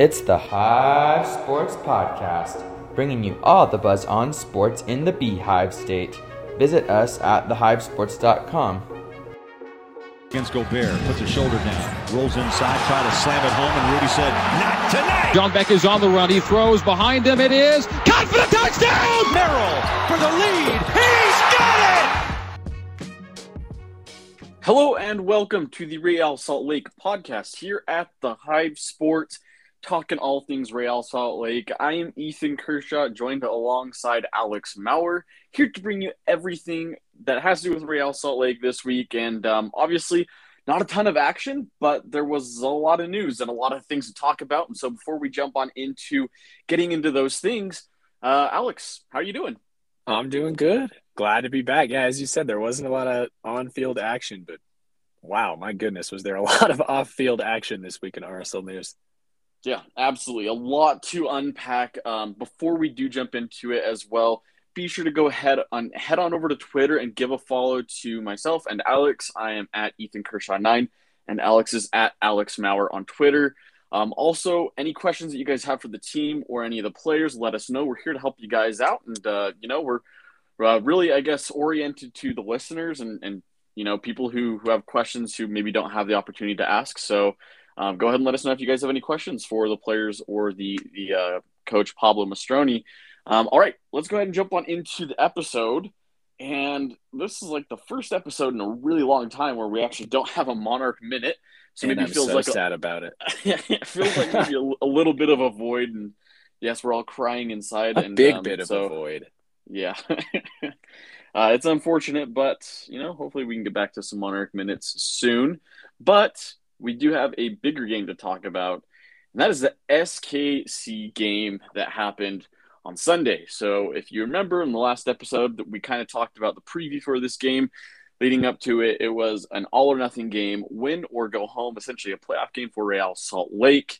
It's the Hive Sports Podcast, bringing you all the buzz on sports in the Beehive State. Visit us at thehivesports.com. Against Gobert, puts a shoulder down, rolls inside, try to slam it home, and Rudy said, "Not tonight." John Beck is on the run. He throws behind him. It is caught for the touchdown. Merrill for the lead. He's got it. Hello and welcome to the Real Salt Lake podcast here at the Hive Sports talking all things Real Salt Lake. I am Ethan Kershaw, joined alongside Alex Maurer, here to bring you everything that has to do with Real Salt Lake this week. And um, obviously, not a ton of action, but there was a lot of news and a lot of things to talk about. And so, before we jump on into getting into those things, uh, Alex, how are you doing? I'm doing good. Glad to be back. Yeah, as you said, there wasn't a lot of on-field action, but wow, my goodness, was there a lot of off-field action this week in RSL news? Yeah, absolutely. A lot to unpack. Um, before we do jump into it as well, be sure to go ahead on head on over to Twitter and give a follow to myself and Alex. I am at Ethan Kershaw nine, and Alex is at Alex Maurer on Twitter. Um, also, any questions that you guys have for the team or any of the players, let us know. We're here to help you guys out, and uh, you know we're uh, really, I guess, oriented to the listeners and and you know people who who have questions who maybe don't have the opportunity to ask. So um, go ahead and let us know if you guys have any questions for the players or the the uh, coach Pablo Mastroeni. Um, all right, let's go ahead and jump on into the episode. And this is like the first episode in a really long time where we actually don't have a Monarch minute. So and maybe I'm feels so like sad a, about it. yeah, it feels like maybe a, a, little bit of a void. And yes, we're all crying inside. A and, big um, bit of so, a void. Yeah. uh, it's unfortunate, but you know, hopefully we can get back to some Monarch minutes soon. But we do have a bigger game to talk about, and that is the SKC game that happened on Sunday. So, if you remember in the last episode that we kind of talked about the preview for this game, leading up to it, it was an all or nothing game, win or go home, essentially a playoff game for Real Salt Lake.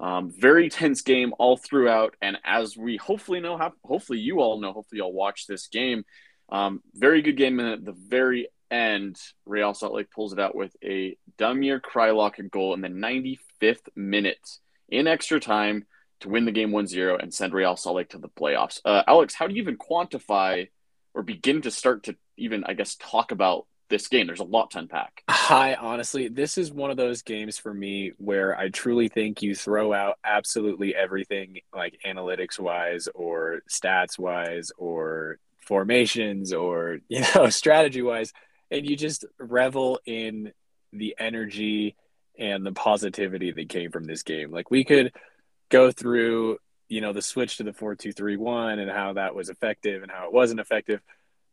Um, very tense game all throughout, and as we hopefully know, hopefully you all know, hopefully y'all watch this game. Um, very good game, at the very end, Real Salt Lake pulls it out with a Damir Kreilach goal in the 95th minute in extra time to win the game 1-0 and send Real Salt Lake to the playoffs. Uh, Alex, how do you even quantify or begin to start to even, I guess, talk about this game? There's a lot to unpack. Hi, honestly, this is one of those games for me where I truly think you throw out absolutely everything, like analytics wise or stats wise or formations or you know strategy wise and you just revel in the energy and the positivity that came from this game. Like we could go through, you know, the switch to the 4-2-3-1 and how that was effective and how it wasn't effective.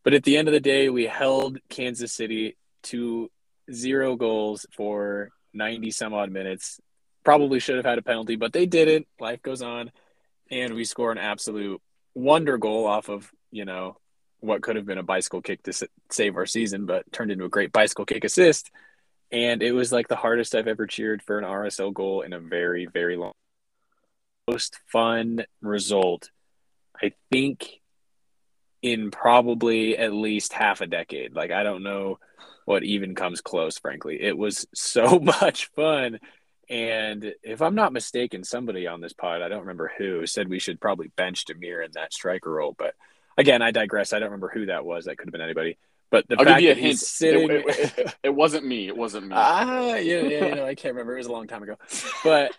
But at the end of the day, we held Kansas City to zero goals for 90 some odd minutes. Probably should have had a penalty, but they didn't. Life goes on. And we score an absolute wonder goal off of, you know, what could have been a bicycle kick to save our season, but turned into a great bicycle kick assist. And it was like the hardest I've ever cheered for an RSL goal in a very, very long. Most fun result, I think, in probably at least half a decade. Like I don't know what even comes close. Frankly, it was so much fun. And if I'm not mistaken, somebody on this pod, I don't remember who, said we should probably bench Damir in that striker role, but again, I digress. I don't remember who that was. That could have been anybody. But the I'll fact give you a hint. Sitting... It, it, it, it, wasn't me. It wasn't me. Ah, yeah, yeah, you know, I can't remember. It was a long time ago. But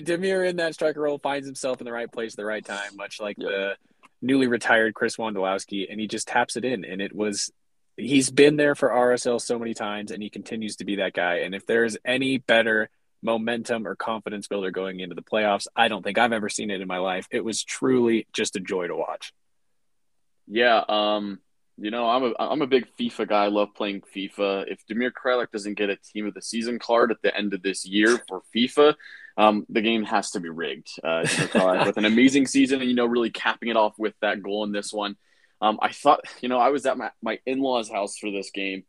Damir in that striker role finds himself in the right place at the right time, much like yeah. the newly retired Chris Wondolowski, and he just taps it in. And it was he's been there for RSL so many times, and he continues to be that guy. And if there's any better momentum or confidence builder going into the playoffs, I don't think I've ever seen it in my life. It was truly just a joy to watch. Yeah, um, you know, I'm a I'm a big FIFA guy. I love playing FIFA. If Damir Kreilach doesn't get a team of the season card at the end of this year for FIFA, um, the game has to be rigged. Uh, with an amazing season, and you know, really capping it off with that goal in this one. Um, I thought, you know, I was at my, my in laws' house for this game,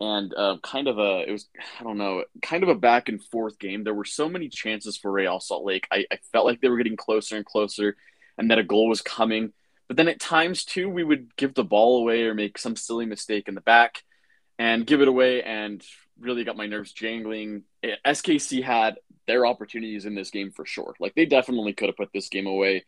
and uh, kind of a it was I don't know, kind of a back and forth game. There were so many chances for Real Salt Lake. I, I felt like they were getting closer and closer, and that a goal was coming. But then at times too, we would give the ball away or make some silly mistake in the back and give it away. And really got my nerves jangling. SKC had their opportunities in this game for sure. Like they definitely could have put this game away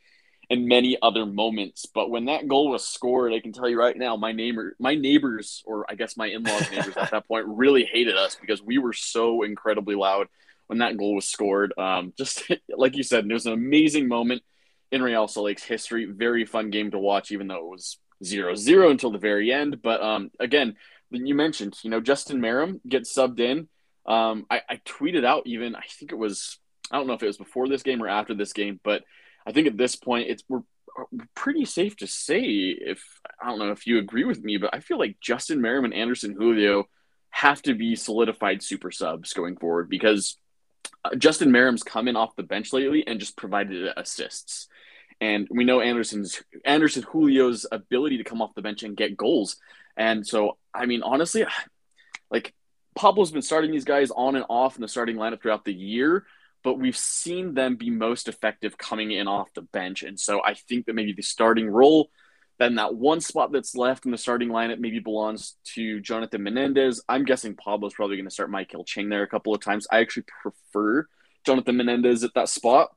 in many other moments. But when that goal was scored, I can tell you right now, my neighbor, my neighbors, or I guess my in-laws' neighbors at that point, really hated us because we were so incredibly loud when that goal was scored. Um, just like you said, was an amazing moment in Real Salt Lake's history. Very fun game to watch, even though it was zero zero until the very end. But um, again, you mentioned, you know, Justin Meram gets subbed in. Um, I, I tweeted out even, I think it was, I don't know if it was before this game or after this game, but I think at this point it's we're pretty safe to say if I don't know if you agree with me, but I feel like Justin Meram and Anderson Julio have to be solidified super subs going forward because uh, Justin Meram's come in off the bench lately and just provided assists. And we know Anderson's Anderson Julio's ability to come off the bench and get goals. And so, I mean, honestly, like Pablo's been starting these guys on and off in the starting lineup throughout the year, but we've seen them be most effective coming in off the bench. And so I think that maybe the starting role, then that one spot that's left in the starting lineup maybe belongs to Jonathan Menendez. I'm guessing Pablo's probably going to start Maikel Chang there a couple of times. I actually prefer Jonathan Menendez at that spot.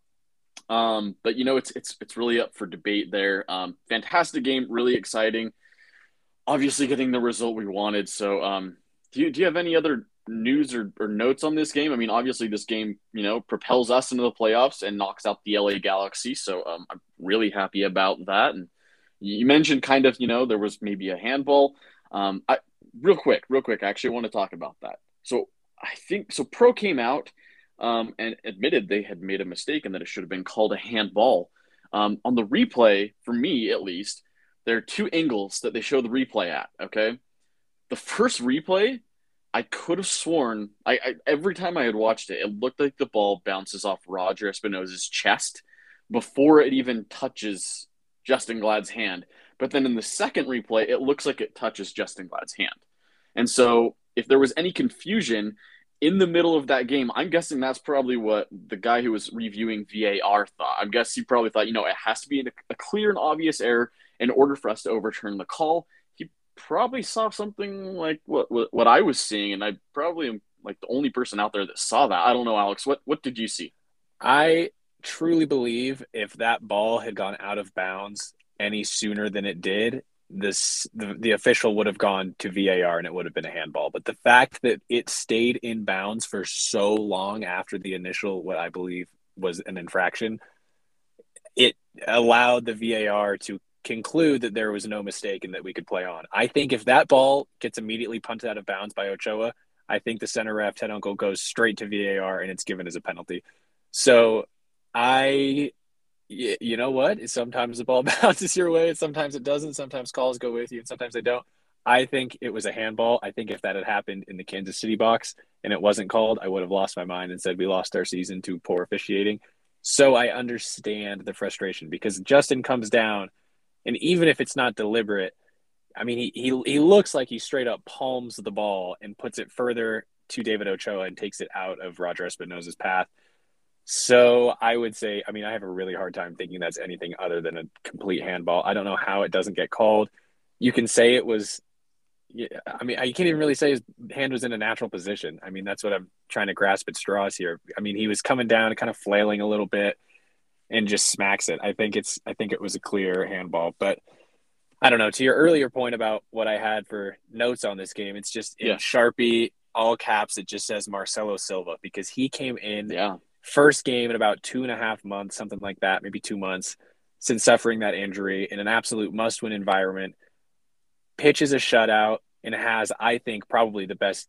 Um, but you know, it's it's it's really up for debate there. Um, fantastic game, really exciting. Obviously, getting the result we wanted. So, um, do you do you have any other news or, or notes on this game? I mean, obviously, this game you know propels us into the playoffs and knocks out the LA Galaxy. So, um, I'm really happy about that. And you mentioned kind of you know there was maybe a handball. Um, I real quick, real quick. I actually want to talk about that. So I think so. Pro came out um, and admitted they had made a mistake and that it should have been called a handball. Um, on the replay, for me at least, there are two angles that they show the replay at. Okay, the first replay, I could have sworn I, I every time I had watched it, it looked like the ball bounces off Roger Espinoza's chest before it even touches Justen Glad's hand. But then in the second replay, it looks like it touches Justen Glad's hand. And so if there was any confusion, in the middle of that game, I'm guessing that's probably what the guy who was reviewing VAR thought. I guess he probably thought, you know, it has to be a clear and obvious error in order for us to overturn the call. He probably saw something like what what, what I was seeing, and I probably am like the only person out there that saw that. I don't know, Alex. What what did you see? I truly believe if that ball had gone out of bounds any sooner than it did, this the, the official would have gone to VAR and it would have been a handball. But the fact that it stayed in bounds for so long after the initial what I believe was an infraction, it allowed the VAR to conclude that there was no mistake and that we could play on. I think if that ball gets immediately punted out of bounds by Ochoa, I think the center ref Ted Unkel goes straight to VAR and it's given as a penalty. So I you know what? Sometimes the ball bounces your way, sometimes it doesn't. Sometimes calls go with you, and sometimes they don't. I think it was a handball. I think if that had happened in the Kansas City box and it wasn't called, I would have lost my mind and said we lost our season to poor officiating. So I understand the frustration because Justin comes down, and even if it's not deliberate, I mean, he, he, he looks like he straight up palms the ball and puts it further to David Ochoa and takes it out of Roger Espinoza's path. So I would say, I mean, I have a really hard time thinking that's anything other than a complete handball. I don't know how it doesn't get called. You can say it was, I mean, you can't even really say his hand was in a natural position. I mean, that's what I'm trying to grasp at straws here. I mean, he was coming down kind of flailing a little bit and just smacks it. I think it's, I think it was a clear handball, but I don't know. To your earlier point about what I had for notes on this game, it's just in yeah. Sharpie, all caps, it just says Marcelo Silva because he came in. Yeah first game in about two and a half months, something like that, maybe two months since suffering that injury in an absolute must win environment. Pitches a shutout and has, I think, probably the best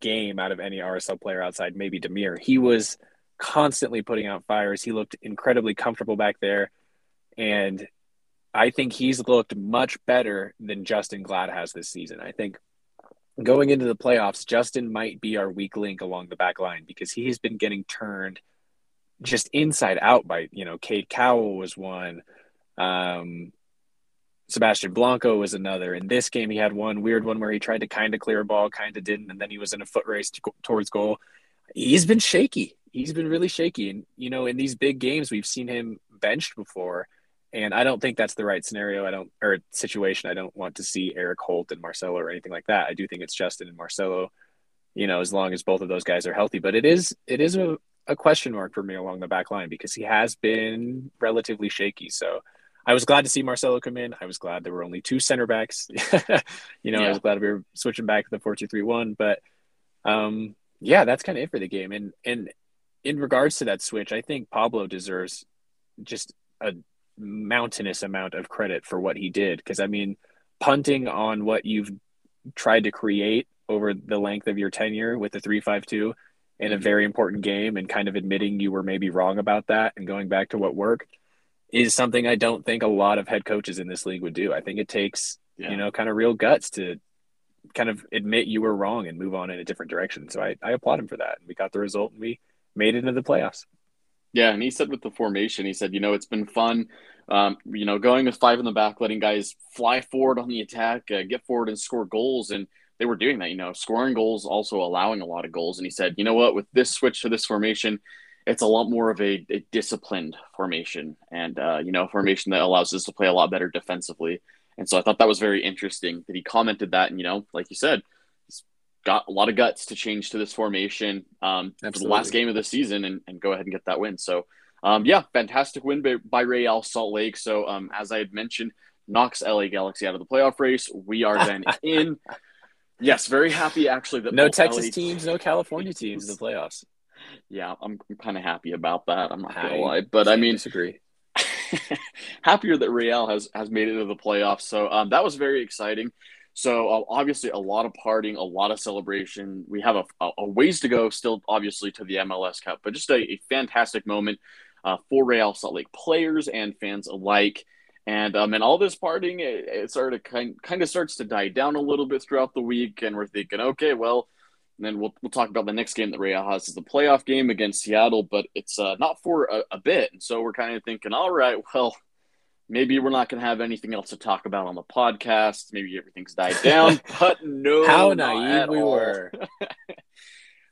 game out of any RSL player outside maybe Damir. He was constantly putting out fires. He looked incredibly comfortable back there. And I think he's looked much better than Justen Glad has this season. I think going into the playoffs, Justin might be our weak link along the back line because he has been getting turned – just inside out by you know Cade Cowell was one, um, Sebastian Blanco was another. In this game, he had one weird one where he tried to kind of clear a ball, kind of didn't, and then he was in a foot race to, towards goal. He's been shaky. He's been really shaky, and you know in these big games we've seen him benched before, and I don't think that's the right scenario. I don't or situation. I don't want to see Erik Holt and Marcelo or anything like that. I do think it's Justin and Marcelo you know, as long as both of those guys are healthy. But it is it is a, a question mark for me along the back line because he has been relatively shaky. So I was glad to see Marcelo come in. I was glad there were only two center backs. you know, yeah. I was glad we were switching back to the four two three one. But um, yeah, that's kind of it for the game. And and in regards to that switch, I think Pablo deserves just a mountainous amount of credit for what he did. Because I mean, punting on what you've tried to create over the length of your tenure with the 352 in a very important game and kind of admitting you were maybe wrong about that and going back to what worked is something I don't think a lot of head coaches in this league would do. I think it takes, yeah. you know, kind of real guts to kind of admit you were wrong and move on in a different direction. So I, I applaud him for that. And we got the result and we made it into the playoffs. Yeah, and he said with the formation, he said, you know, it's been fun, um, you know, going with five in the back, letting guys fly forward on the attack, uh, get forward and score goals. And they were doing that, you know, scoring goals, also allowing a lot of goals. And he said, you know what, with this switch to this formation, it's a lot more of a, a disciplined formation and, uh, you know, a formation that allows us to play a lot better defensively. And so I thought that was very interesting that he commented that. And, you know, like you said, he's got a lot of guts to change to this formation um, for the last game of the season and, and go ahead and get that win. So, um, yeah, fantastic win by, by Real Salt Lake. So, um, as I had mentioned, knocks LA Galaxy out of the playoff race. We are then in. Yes, very happy actually that no Texas LA teams, no California teams in the playoffs. Yeah, I'm, I'm kind of happy about that. I'm not gonna lie, but I mean, disagree. happier that Real has has made it to the playoffs. So um, that was very exciting. So uh, obviously a lot of partying, a lot of celebration. We have a, a, ways to go still, obviously, to the MLS Cup, but just a, a fantastic moment uh, for Real Salt Lake players and fans alike. And um, and all this partying, it, it started kind kind of starts to die down a little bit throughout the week, and we're thinking, okay, well, then we'll we'll talk about the next game that Real has is the playoff game against Seattle, but it's uh, not for a, a bit, and so we're kind of thinking, all right, well, maybe we're not going to have anything else to talk about on the podcast. Maybe everything's died down, but no, how naive we all. were.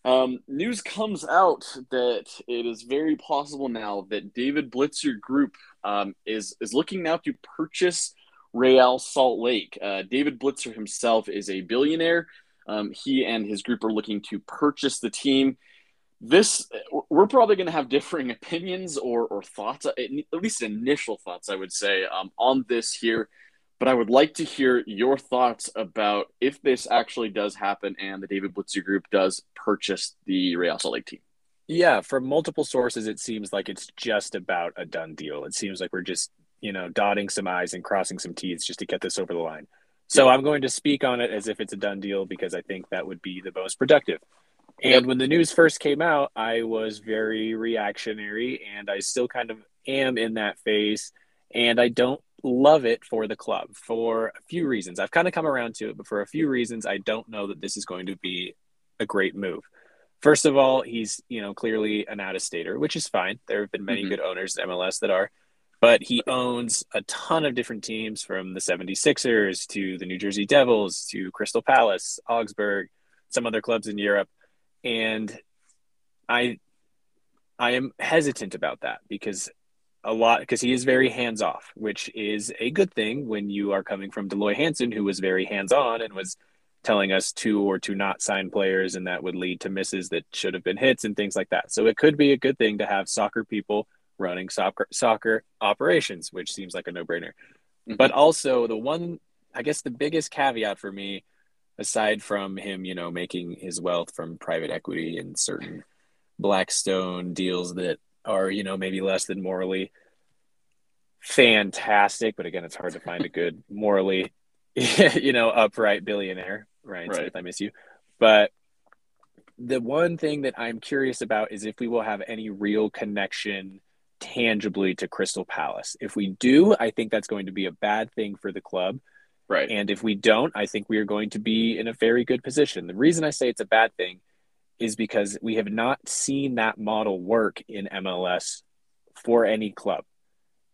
Um, news comes out that it is very possible now that David Blitzer Group um, is is looking now to purchase Real Salt Lake. Uh, David Blitzer himself is a billionaire. Um, he and his group are looking to purchase the team. This we're probably going to have differing opinions or or thoughts, at least initial thoughts, I would say, um, on this here but I would like to hear your thoughts about if this actually does happen and the David Blitzer Group does purchase the Real Salt Lake team. Yeah, from multiple sources, it seems like it's just about a done deal. It seems like we're just, you know, dotting some I's and crossing some T's just to get this over the line. So I'm going to speak on it as if it's a done deal because I think that would be the most productive. And when the news first came out, I was very reactionary and I still kind of am in that phase. And I don't love it for the club for a few reasons. I've kind of come around to it, but for a few reasons, I don't know that this is going to be a great move. First of all, he's you know clearly an out-of-stater, which is fine. There have been many mm-hmm. good owners in MLS that are, but he owns a ton of different teams from the 76ers to the New Jersey Devils to Crystal Palace, Augsburg, some other clubs in Europe, and I I am hesitant about that because a lot because he is very hands off, which is a good thing when you are coming from Dell Loy Hansen, who was very hands on and was telling us to or to not sign players, and that would lead to misses that should have been hits and things like that. So it could be a good thing to have soccer people running soccer soccer operations, which seems like a no brainer. Mm-hmm. But also the one, I guess, the biggest caveat for me, aside from him, you know, making his wealth from private equity and certain Blackstone deals that are you know maybe less than morally fantastic but again it's hard to find a good morally you know upright billionaire right, right. i miss you. But the one thing that i'm curious about is if we will have any real connection tangibly to crystal palace. If we do i think that's going to be a bad thing for the club. Right. And if we don't i think we are going to be in a very good position. The reason i say it's a bad thing is because we have not seen that model work in MLS for any club.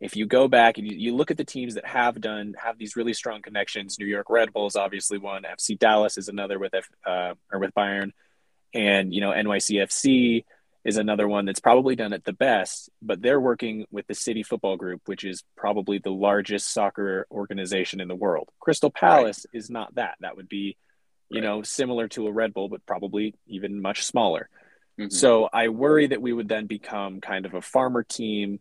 If you go back and you, you, look at the teams that have done have these really strong connections, New York Red Bulls obviously one, FC Dallas is another with F, uh, or with Bayern, and you know NYCFC is another one that's probably done it the best. But they're working with the City Football Group, which is probably the largest soccer organization in the world. Crystal Palace right. is not that. That would be you Right. know, similar to a Red Bull, but probably even much smaller. Mhm. So I worry that we would then become kind of a farmer team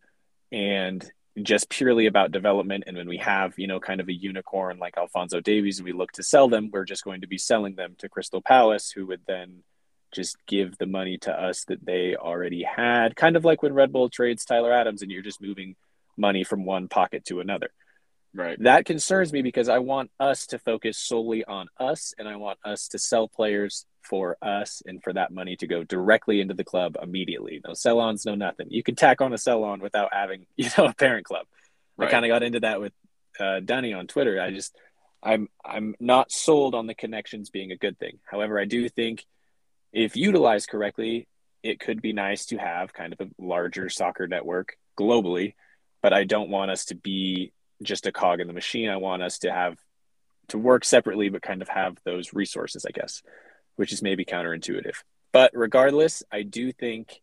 and just purely about development. And when we have, you know, kind of a unicorn like Alphonso Davies and we look to sell them, we're just going to be selling them to Crystal Palace, who would then just give the money to us that they already had. Kind of like when Red Bull trades Tyler Adams and you're just moving money from one pocket to another right. that concerns me because I want us to focus solely on us and I want us to sell players for us and for that money to go directly into the club immediately. No sell ons, no nothing. You can tack on a sell on without having, you know, a parent club. Right. I kind of got into that with uh, Dunny on Twitter. I just, I'm, I'm not sold on the connections being a good thing. However, I do think if utilized correctly, it could be nice to have kind of a larger soccer network globally. But I don't want us to be just a cog in the machine. I want us to have to work separately, but kind of have those resources, I guess, which is maybe counterintuitive. But regardless, I do think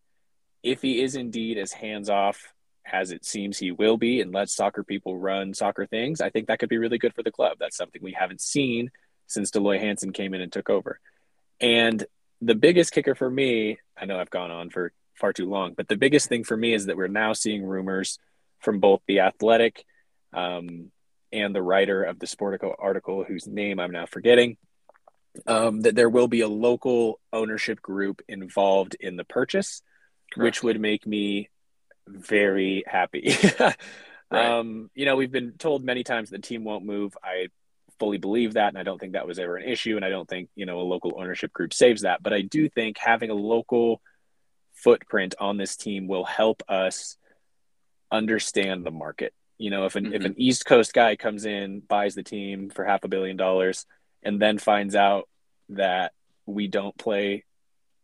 if he is indeed as hands off as it seems he will be and lets soccer people run soccer things, I think that could be really good for the club. That's something we haven't seen since Dell Loy Hansen came in and took over. And the biggest kicker for me, I know I've gone on for far too long, but the biggest thing for me is that we're now seeing rumors from both the athletic um, and the writer of the Sportico article, whose name I'm now forgetting, um, that there will be a local ownership group involved in the purchase, which would make me very happy. Right. um, you know, we've been told many times the team won't move. I fully believe that, and I don't think that was ever an issue. And I don't think you know a local ownership group saves that. But I do think having a local footprint on this team will help us understand the market. You know, if an if Mhm. an East Coast guy comes in, buys the team for half a billion dollars, and then finds out that we don't play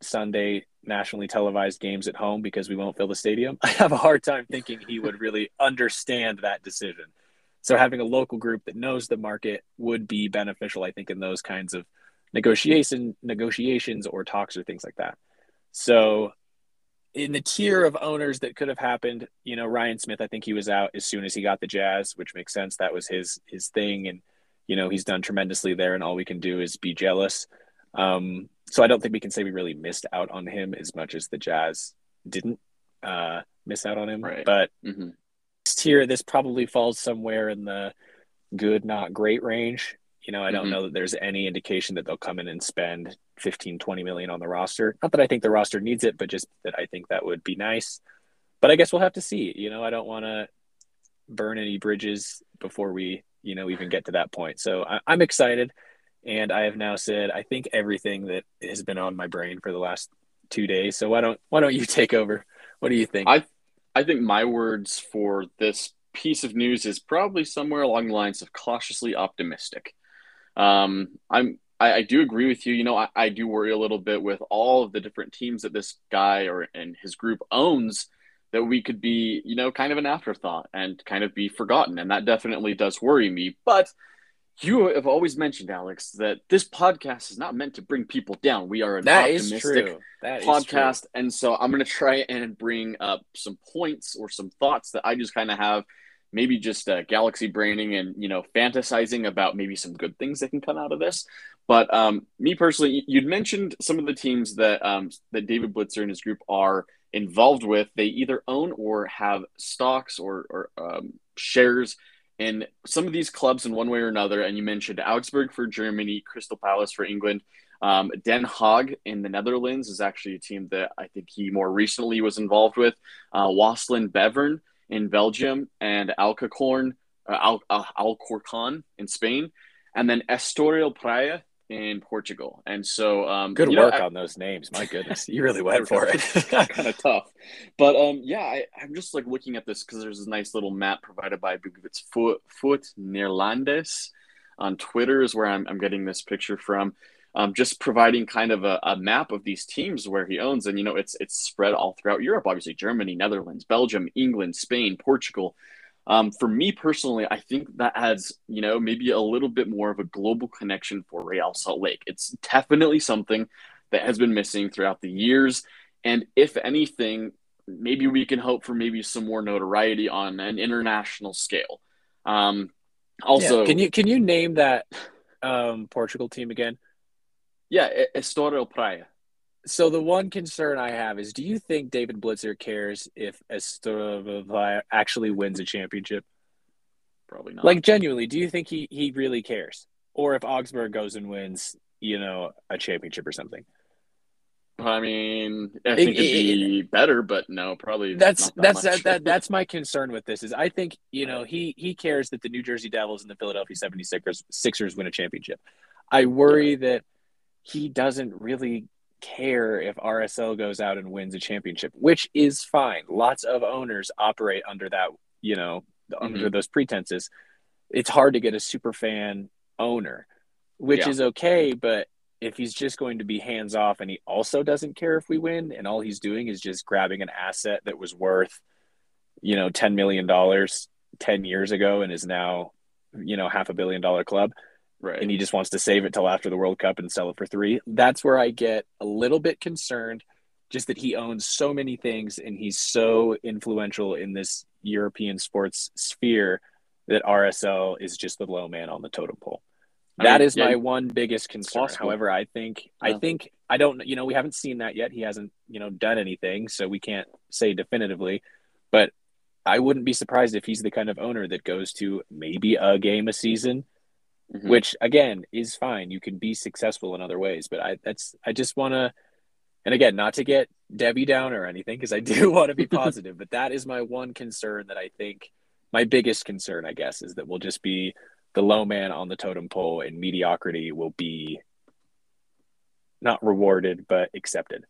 Sunday nationally televised games at home because we won't fill the stadium, I have a hard time thinking he would really understand that decision. So having a local group that knows the market would be beneficial, I think, in those kinds of negotiation negotiations or talks or things like that. So in the tier of owners that could have happened, you know, Ryan Smith, I think he was out as soon as he got the Jazz, which makes sense. That was his his thing, and you know he's done tremendously there, and all we can do is be jealous. Um, so I don't think we can say we really missed out on him as much as the Jazz didn't uh, miss out on him. Right. But hmm this tier, this probably falls somewhere in the good, not great range. You know, I don't Mhm. know that there's any indication that they'll come in and spend 15, 20 million on the roster. Not that I think the roster needs it, but just that I think that would be nice. But I guess we'll have to see. You know, I don't want to burn any bridges before we, you know, even get to that point. So I, I'm excited. And I have now said, I think everything that has been on my brain for the last two days. So why don't, why don't you take over? What do you think? I I think my words for this piece of news is probably somewhere along the lines of cautiously optimistic. Um, I'm I, I do agree with you. You know, I, I do worry a little bit with all of the different teams that this guy or and his group owns that we could be, you know, kind of an afterthought and kind of be forgotten. And that definitely does worry me. But you have always mentioned, Alex, that this podcast is not meant to bring people down. We are an that is optimistic. Podcast. And so I'm going to try and bring up some points or some thoughts that I just kind of have, maybe just uh, galaxy braining and, you know, fantasizing about maybe some good things that can come out of this. But um, me personally, you'd mentioned some of the teams that um, that David Blitzer and his group are involved with. They either own or have stocks or, or um, shares in some of these clubs in one way or another. And you mentioned Augsburg for Germany, Crystal Palace for England. Um, Den Haag in the Netherlands is actually a team that I think he more recently was involved with. Uh, Waasland Beveren in Belgium and Alcacorn, uh, Al, uh, Alcorcon in Spain, and then Estoril Praia in Portugal. And so, um, Good you know, work I- on those names. My goodness, you really went for it. kind of tough. But um, yeah, I, I'm just like looking at this because there's a nice little map provided by I believe it's Foot Foot Neerlandes on Twitter is where I'm, I'm getting this picture from. Um, just providing kind of a, a map of these teams where he owns, and you know it's it's spread all throughout Europe. Obviously, Germany, Netherlands, Belgium, England, Spain, Portugal. Um, for me personally, I think that adds, you know, maybe a little bit more of a global connection for Real Salt Lake. It's definitely something that has been missing throughout the years. And if anything, maybe we can hope for maybe some more notoriety on an international scale. Um, also, Yeah. can you can you name that um, Portugal team again? Yeah, Estoril Praia. So the one concern I have is, do you think David Blitzer cares if Estoril actually wins a championship? Probably not. Like genuinely, do you think he he really cares, or if Augsburg goes and wins, you know, a championship or something? I mean, I think it, would be it, better, but no, probably. That's that that's that, that, that's my concern with this. Is I think you know he he cares that the New Jersey Devils and the Philadelphia 76ers Sixers win a championship. I worry yeah. that he doesn't really care if RSL goes out and wins a championship, which is fine. Lots of owners operate under that, you know, mm-hmm. under those pretenses. It's hard to get a super fan owner, which yeah. is okay, but if he's just going to be hands off and he also doesn't care if we win and all he's doing is just grabbing an asset that was worth you know 10 million dollars 10 years ago and is now you know half a billion dollar club right and he just wants to save it till after the world cup and sell it for 3 that's where i get a little bit concerned just that he owns so many things and he's so influential in this european sports sphere that rsl is just the low man on the totem pole that mean, is yeah, my one biggest concern. However, I think yeah. I think I don't you know we haven't seen that yet. He hasn't you know done anything, so we can't say definitively. But I wouldn't be surprised if he's the kind of owner that goes to maybe a game a season, mm-hmm. which again is fine. You can be successful in other ways, but I that's I just want to. And again, not to get Debbie down or anything, because I do want to be positive, but that is my one concern that I think my biggest concern, I guess, is that we'll just be the low man on the totem pole and mediocrity will be not rewarded but accepted.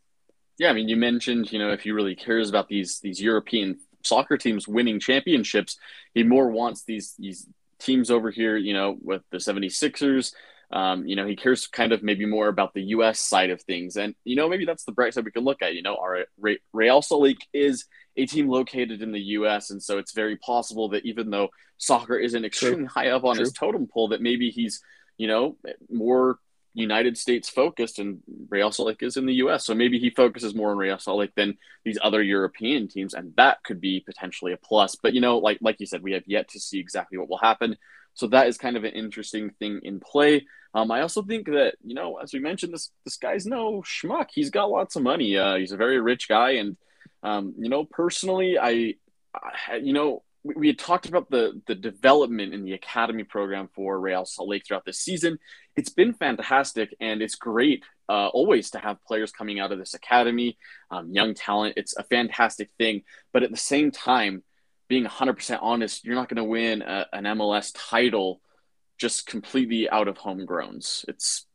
Yeah, I mean, you mentioned, you know, if he really cares about these these European soccer teams winning championships, he more wants these these teams over here, you know, with the 76ers. Um, you know, he cares kind of maybe more about the U.S. side of things, and you know, maybe that's the bright side we can look at. You know, our Real Salt Lake is a team located in the U.S. And so it's very possible that even though soccer isn't extremely True. high up on True. his totem pole, that maybe he's, you know, more United States focused and Real Salt Lake is in the U.S. So maybe he focuses more on Real Salt Lake than these other European teams, and that could be potentially a plus. But you know, like like you said, we have yet to see exactly what will happen. So that is kind of an interesting thing in play. Um, I also think that you know, as we mentioned, this this guy's no schmuck. He's got lots of money. Uh, he's a very rich guy, and um, you know, personally, I, I, you know, we, had talked about the the development in the academy program for Real Salt Lake throughout this season. It's been fantastic, and it's great uh, always to have players coming out of this academy, um, young talent. It's a fantastic thing, but at the same time, being 100% honest, you're not going to win a, an MLS title just completely out of homegrowns. It's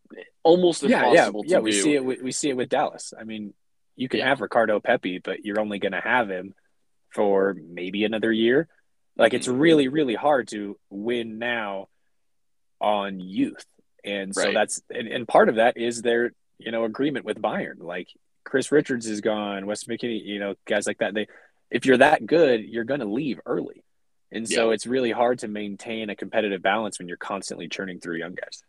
almost impossible yeah, yeah, yeah. we do. see it. We see it with Dallas. I mean, you can yeah. have Ricardo Pepi, but you're only going to have him for maybe another year. Like it's mm-hmm. really, really hard to win now on youth. And so right. that's and, and part of that is their, you know, agreement with Bayern. Like Chris Richards is gone, Wes McKennie, you know, guys like that. They if you're that good, you're gonna leave early. And so yeah. it's really hard to maintain a competitive balance when you're constantly churning through young guys.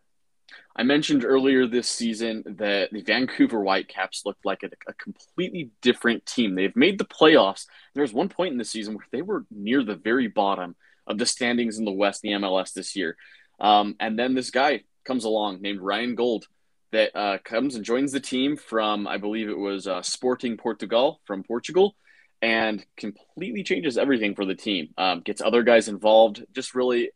I mentioned earlier this season that the Vancouver Whitecaps looked like a, a, completely different team. They've made the playoffs. There was one point in the season where they were near the very bottom of the standings in the West, the MLS this year. Um, and then this guy comes along named Ryan Gauld that uh, comes and joins the team from, I believe it was uh, Sporting Portugal from Portugal, and completely changes everything for the team. Um, gets other guys involved, just really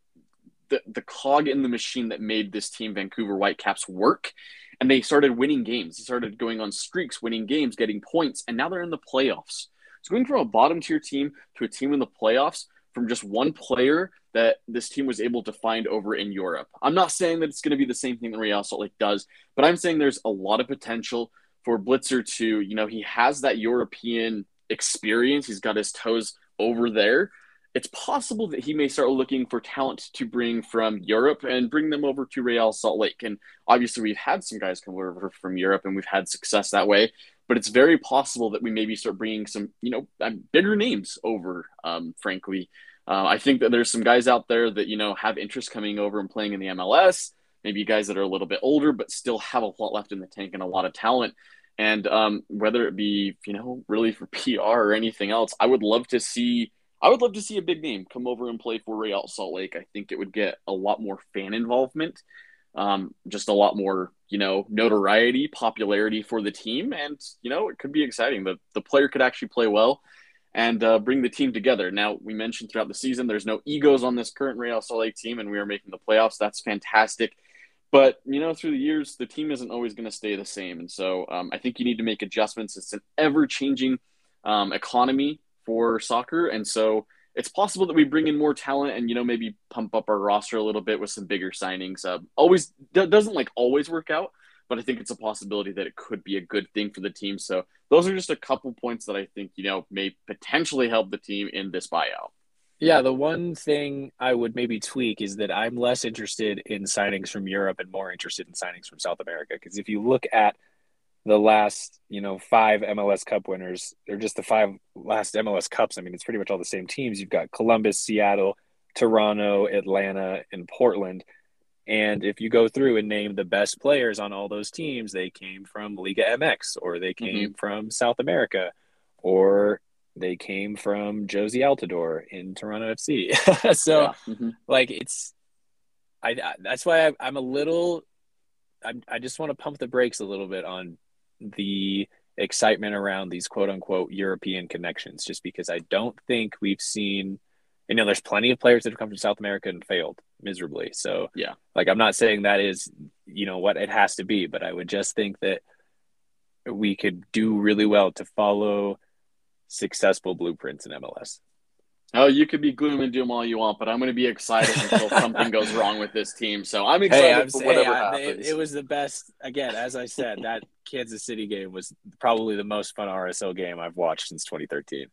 the, the cog in the machine that made this team, Vancouver Whitecaps, work. And they started winning games. They started going on streaks, winning games, getting points, and now they're in the playoffs. So going from a bottom tier team to a team in the playoffs from just one player that this team was able to find over in Europe. I'm not saying that it's going to be the same thing that Real Salt Lake does, but I'm saying there's a lot of potential for Blitzer to, you know, he has that European experience. He's got his toes over there it's possible that he may start looking for talent to bring from Europe and bring them over to Real Salt Lake. And obviously, we've had some guys come over from Europe and we've had success that way. But it's very possible that we maybe start bringing some, you know, um, bigger names over. Um, frankly, uh, I think that there's some guys out there that you know have interest coming over and playing in the MLS. Maybe guys that are a little bit older but still have a lot left in the tank and a lot of talent. And um, whether it be, you know, really for PR or anything else, I would love to see I would love to see a big name come over and play for Real Salt Lake. I think it would get a lot more fan involvement, um, just a lot more you know, notoriety, popularity for the team. And, you know, it could be exciting. The, the player could actually play well and uh, bring the team together. Now, we mentioned throughout the season, there's no egos on this current Real Salt Lake team, and we are making the playoffs. That's fantastic. But, you know, through the years, the team isn't always going to stay the same. And so um, I think you need to make adjustments. It's an ever changing um, economy for soccer. And so it's possible that we bring in more talent and, you know, maybe pump up our roster a little bit with some bigger signings. Uh, always doesn't like always work out, but I think it's a possibility that it could be a good thing for the team. So those are just a couple points that I think, you know, may potentially help the team in this buyout. Yeah, the one thing I would maybe tweak is that I'm less interested in signings from Europe and more interested in signings from South America. Because if you look at the last, you know, five MLS Cup winners, they're just the five last MLS Cups. I mean, it's pretty much all the same teams. You've got Columbus, Seattle, Toronto, Atlanta, and Portland. And if you go through and name the best players on all those teams, they came from Liga MX or they mm-hmm. came mm-hmm. from South America or they came from Jozy Altidore in Toronto FC. so, yeah. mm-hmm. like, it's, I, I that's why I, I'm a little, I, I just want to pump the brakes a little bit on the excitement around these quote unquote European connections, just because I don't think we've seen you know, there's plenty of players that have come from South America and failed miserably. So yeah, like I'm not saying that is, you know, what it has to be, but I would just think that we could do really well to follow successful blueprints in MLS. Oh, you could be gloom and doom all you want, but I'm going to be excited until something goes wrong with this team. So I'm excited hey, I'm, for whatever hey, happens. It, it, was the best. Again, as I said, that Kansas City game was probably the most fun RSL game I've watched since 2013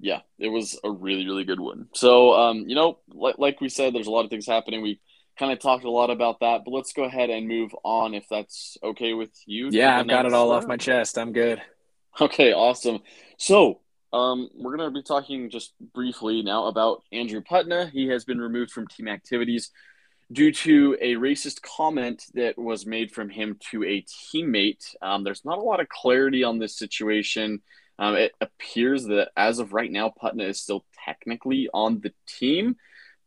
yeah, it was a really, really good one. So, um, you know, like, like we said, there's a lot of things happening. We kind of talked a lot about that, but let's go ahead and move on if that's okay with you. Yeah, I've got it all off my chest. I'm good. Okay, awesome. So, um, we're going to be talking just briefly now about Andrew Putna. He has been removed from team activities due to a racist comment that was made from him to a teammate. Um, there's not a lot of clarity on this situation. Um, it appears that as of right now, Putna is still technically on the team,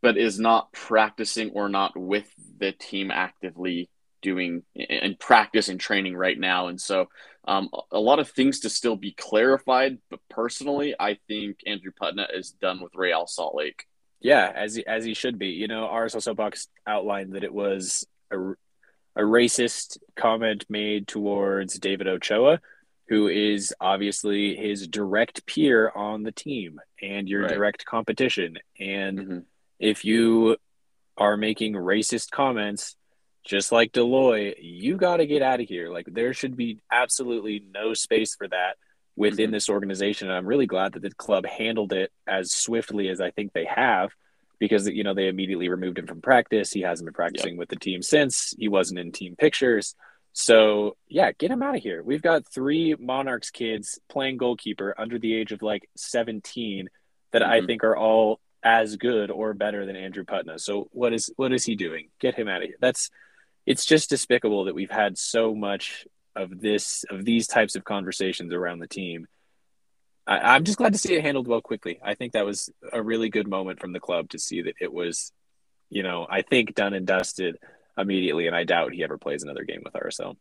but is not practicing or not with the team actively doing in practice and training right now. And so um, a lot of things to still be clarified. But personally, I think Andrew Putna is done with Real Salt Lake. Yeah, as he, as he should be. You know, RSL Soapbox outlined that it was a, a racist comment made towards David Ochoa, who is obviously his direct peer on the team and your right. direct competition. And mm-hmm. if you are making racist comments, just like Loy, you got to get out of here. Like there should be absolutely no space for that within mm-hmm. this organization. And I'm really glad that the club handled it as swiftly as I think they have because you know they immediately removed him from practice. He hasn't been practicing yep. with the team since. He wasn't in team pictures. So yeah, get him out of here. We've got three Monarchs kids playing goalkeeper under the age of like 17 that mm-hmm. I think are all as good or better than Andrew Putna. So what is what is he doing? Get him out of here. That's it's just despicable that we've had so much of this of these types of conversations around the team. I, I'm just glad to see it handled well quickly. I think that was a really good moment from the club to see that it was, you know, I think done and dusted immediately, and I doubt he ever plays another game with RSL.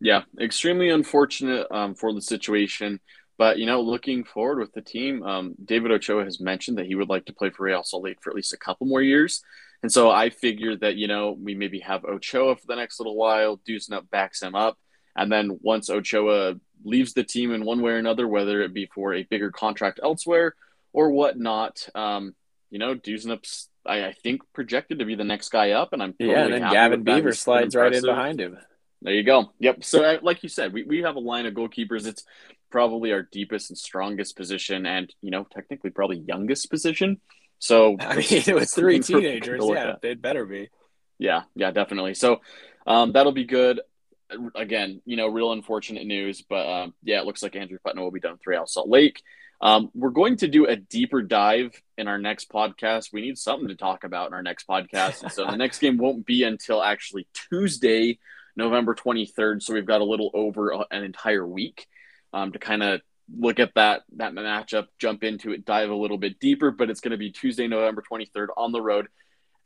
Yeah, extremely unfortunate um, for the situation. But you know, looking forward with the team, um, David Ochoa has mentioned that he would like to play for Real Salt Lake for at least a couple more years. And so I figured that you know we maybe have Ochoa for the next little while. Dusnup backs him up, and then once Ochoa leaves the team in one way or another, whether it be for a bigger contract elsewhere or whatnot, um, you know, Dusnup's I, I, think projected to be the next guy up, and I'm totally yeah. And then Gavin Beaver slides right in behind him. There you go. Yep. So, uh, like you said, we, we have a line of goalkeepers. It's probably our deepest and strongest position, and you know, technically, probably youngest position. So, I mean, it was three teenagers. Yeah, at. they'd better be. Yeah, yeah, definitely. So, um, that'll be good. Again, you know, real unfortunate news, but um, yeah, it looks like Andrew Putna will be done with Real Salt Lake. Um, we're going to do a deeper dive in our next podcast. We need something to talk about in our next podcast. And so the next game won't be until actually Tuesday, November 23rd. So we've got a little over an entire week um, to kind of look at that that matchup, jump into it, dive a little bit deeper. But it's going to be Tuesday, November 23rd on the road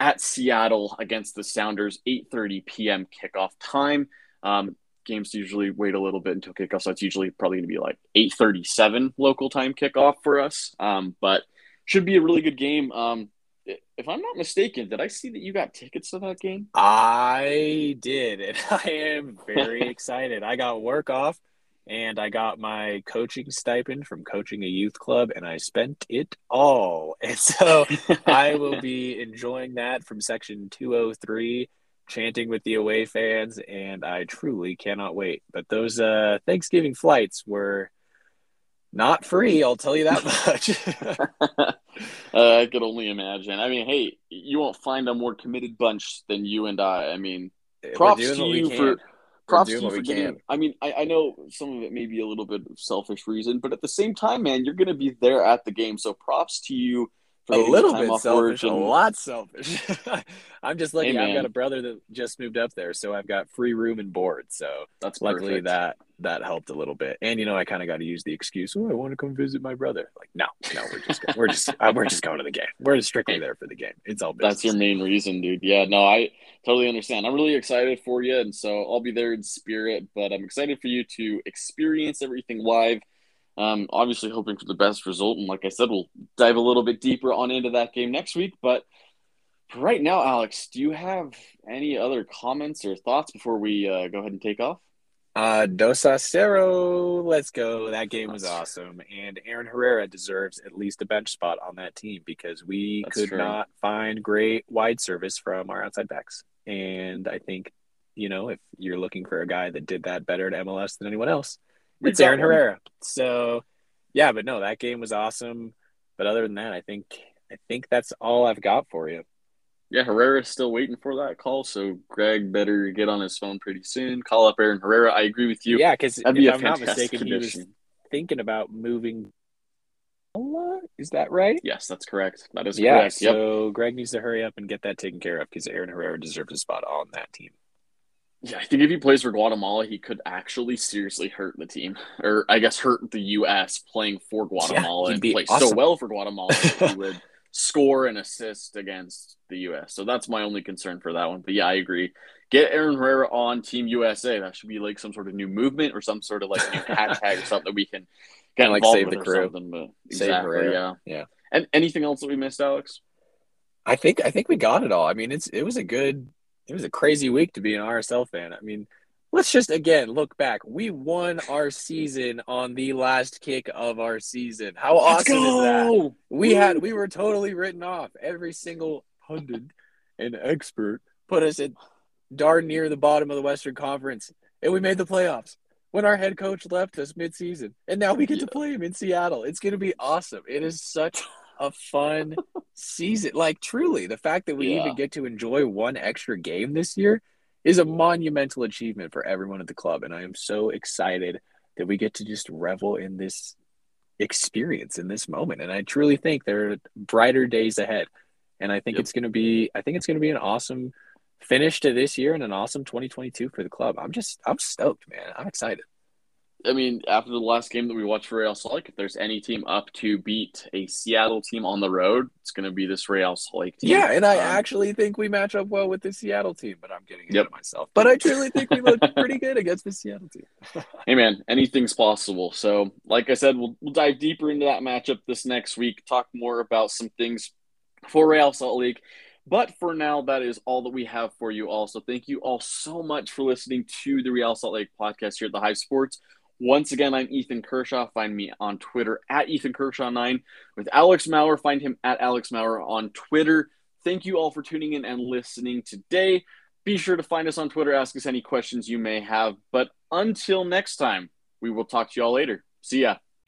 at Seattle against the Sounders, 8:30 p.m. kickoff time. Um, games usually wait a little bit until kickoff, so it's usually probably going to be like eight thirty-seven local time kickoff for us. Um, but should be a really good game. Um, if I'm not mistaken, did I see that you got tickets to that game? I did, and I am very excited. I got work off and I got my coaching stipend from coaching a youth club, and I spent it all. And so I will be enjoying that from section 203, chanting with the away fans, and I truly cannot wait. But those uh, Thanksgiving flights were not free, I'll tell you that much. uh, I could only imagine. I mean, hey, you won't find a more committed bunch than you and I. I mean, props to you for props to you for getting. I mean, I, I know some of it may be a little bit of selfish reason, but at the same time, man, you're going to be there at the game, so props to you. a little bit selfish, and... a lot selfish. I'm just lucky. Hey, I've got a brother that just moved up there, so I've got free room and board. So that's luckily perfect. that that helped a little bit. And you know, I kind of got to use the excuse, "Oh, I want to come visit my brother." Like, no, no, we're just we're just uh, we're just going to the game. We're strictly there for the game. It's all business. That's your main reason, dude. Yeah, no, I totally understand. I'm really excited for you, and so I'll be there in spirit. But I'm excited for you to experience everything live. Um, obviously hoping for the best result, and like I said, we'll dive a little bit deeper on into that game next week. But right now, Alex, do you have any other comments or thoughts before we uh, go ahead and take off? Uh, Dos a Cero, let's go. That game was awesome. And Aaron Herrera deserves at least a bench spot on that team because we That's could true. not find great wide service from our outside backs. And I think, you know, if you're looking for a guy that did that better at MLS than anyone else, it's Aaron one. Herrera. So, yeah, but no, that game was awesome. But other than that, I think I think that's all I've got for you. Yeah, Herrera's still waiting for that call, so Gregg better get on his phone pretty soon. Call up Aaron Herrera. I agree with you. Yeah, because if be I'm not mistaken, condition. he was thinking about moving. Is that right? Yes, that's correct. That is yeah, correct. So Gregg needs to hurry up and get that taken care of because Aaron Herrera deserves a spot on that team. Yeah, I think if he plays for Guatemala, he could actually seriously hurt the team, or I guess hurt the U.S. playing for Guatemala yeah, and play awesome. so well for Guatemala. he would score and assist against the U.S. So that's my only concern for that one. But yeah, I agree. Get Aaron Herrera on Team USA. That should be like some sort of new movement or some sort of like new hashtag or something that we can kind of like save the crew. But exactly, yeah, yeah. And anything else that we missed, Alex? I think I think we got it all. I mean, it's it was a good, it was a crazy week to be an RSL fan. I mean, let's just again look back. We won our season on the last kick of our season. How awesome is that? We Woo! had we were totally written off. Every single pundit and expert put us at darn near the bottom of the Western Conference, and we made the playoffs when our head coach left us midseason, and now we get yeah. to play him in Seattle. It's going to be awesome. It is such a fun season. Like truly, the fact that we yeah. even get to enjoy one extra game this year is a monumental achievement for everyone at the club. And I am so excited that we get to just revel in this experience in this moment. And I truly think there are brighter days ahead. And I think yep. it's going to be, I think it's going to be an awesome finish to this year and an awesome 2022 for the club. I'm just, I'm stoked, man. I'm excited. I mean, after the last game that we watched for Real Salt Lake, if there's any team up to beat a Seattle team on the road, it's going to be this Real Salt Lake team. Yeah, and I um, actually think we match up well with the Seattle team, but I'm getting ahead yep. of myself. But I truly think we look pretty good against the Seattle team. hey, man, anything's possible. So, like I said, we'll, we'll dive deeper into that matchup this next week, talk more about some things for Real Salt Lake. But for now, that is all that we have for you all. So thank you all so much for listening to the Real Salt Lake podcast here at the Hive Sports. Once again, I'm Ethan Kershaw. Find me on Twitter at Ethan Kershaw9. With Alex Maurer, find him at Alex Maurer on Twitter. Thank you all for tuning in and listening today. Be sure to find us on Twitter, ask us any questions you may have. But until next time, we will talk to you all later. See ya.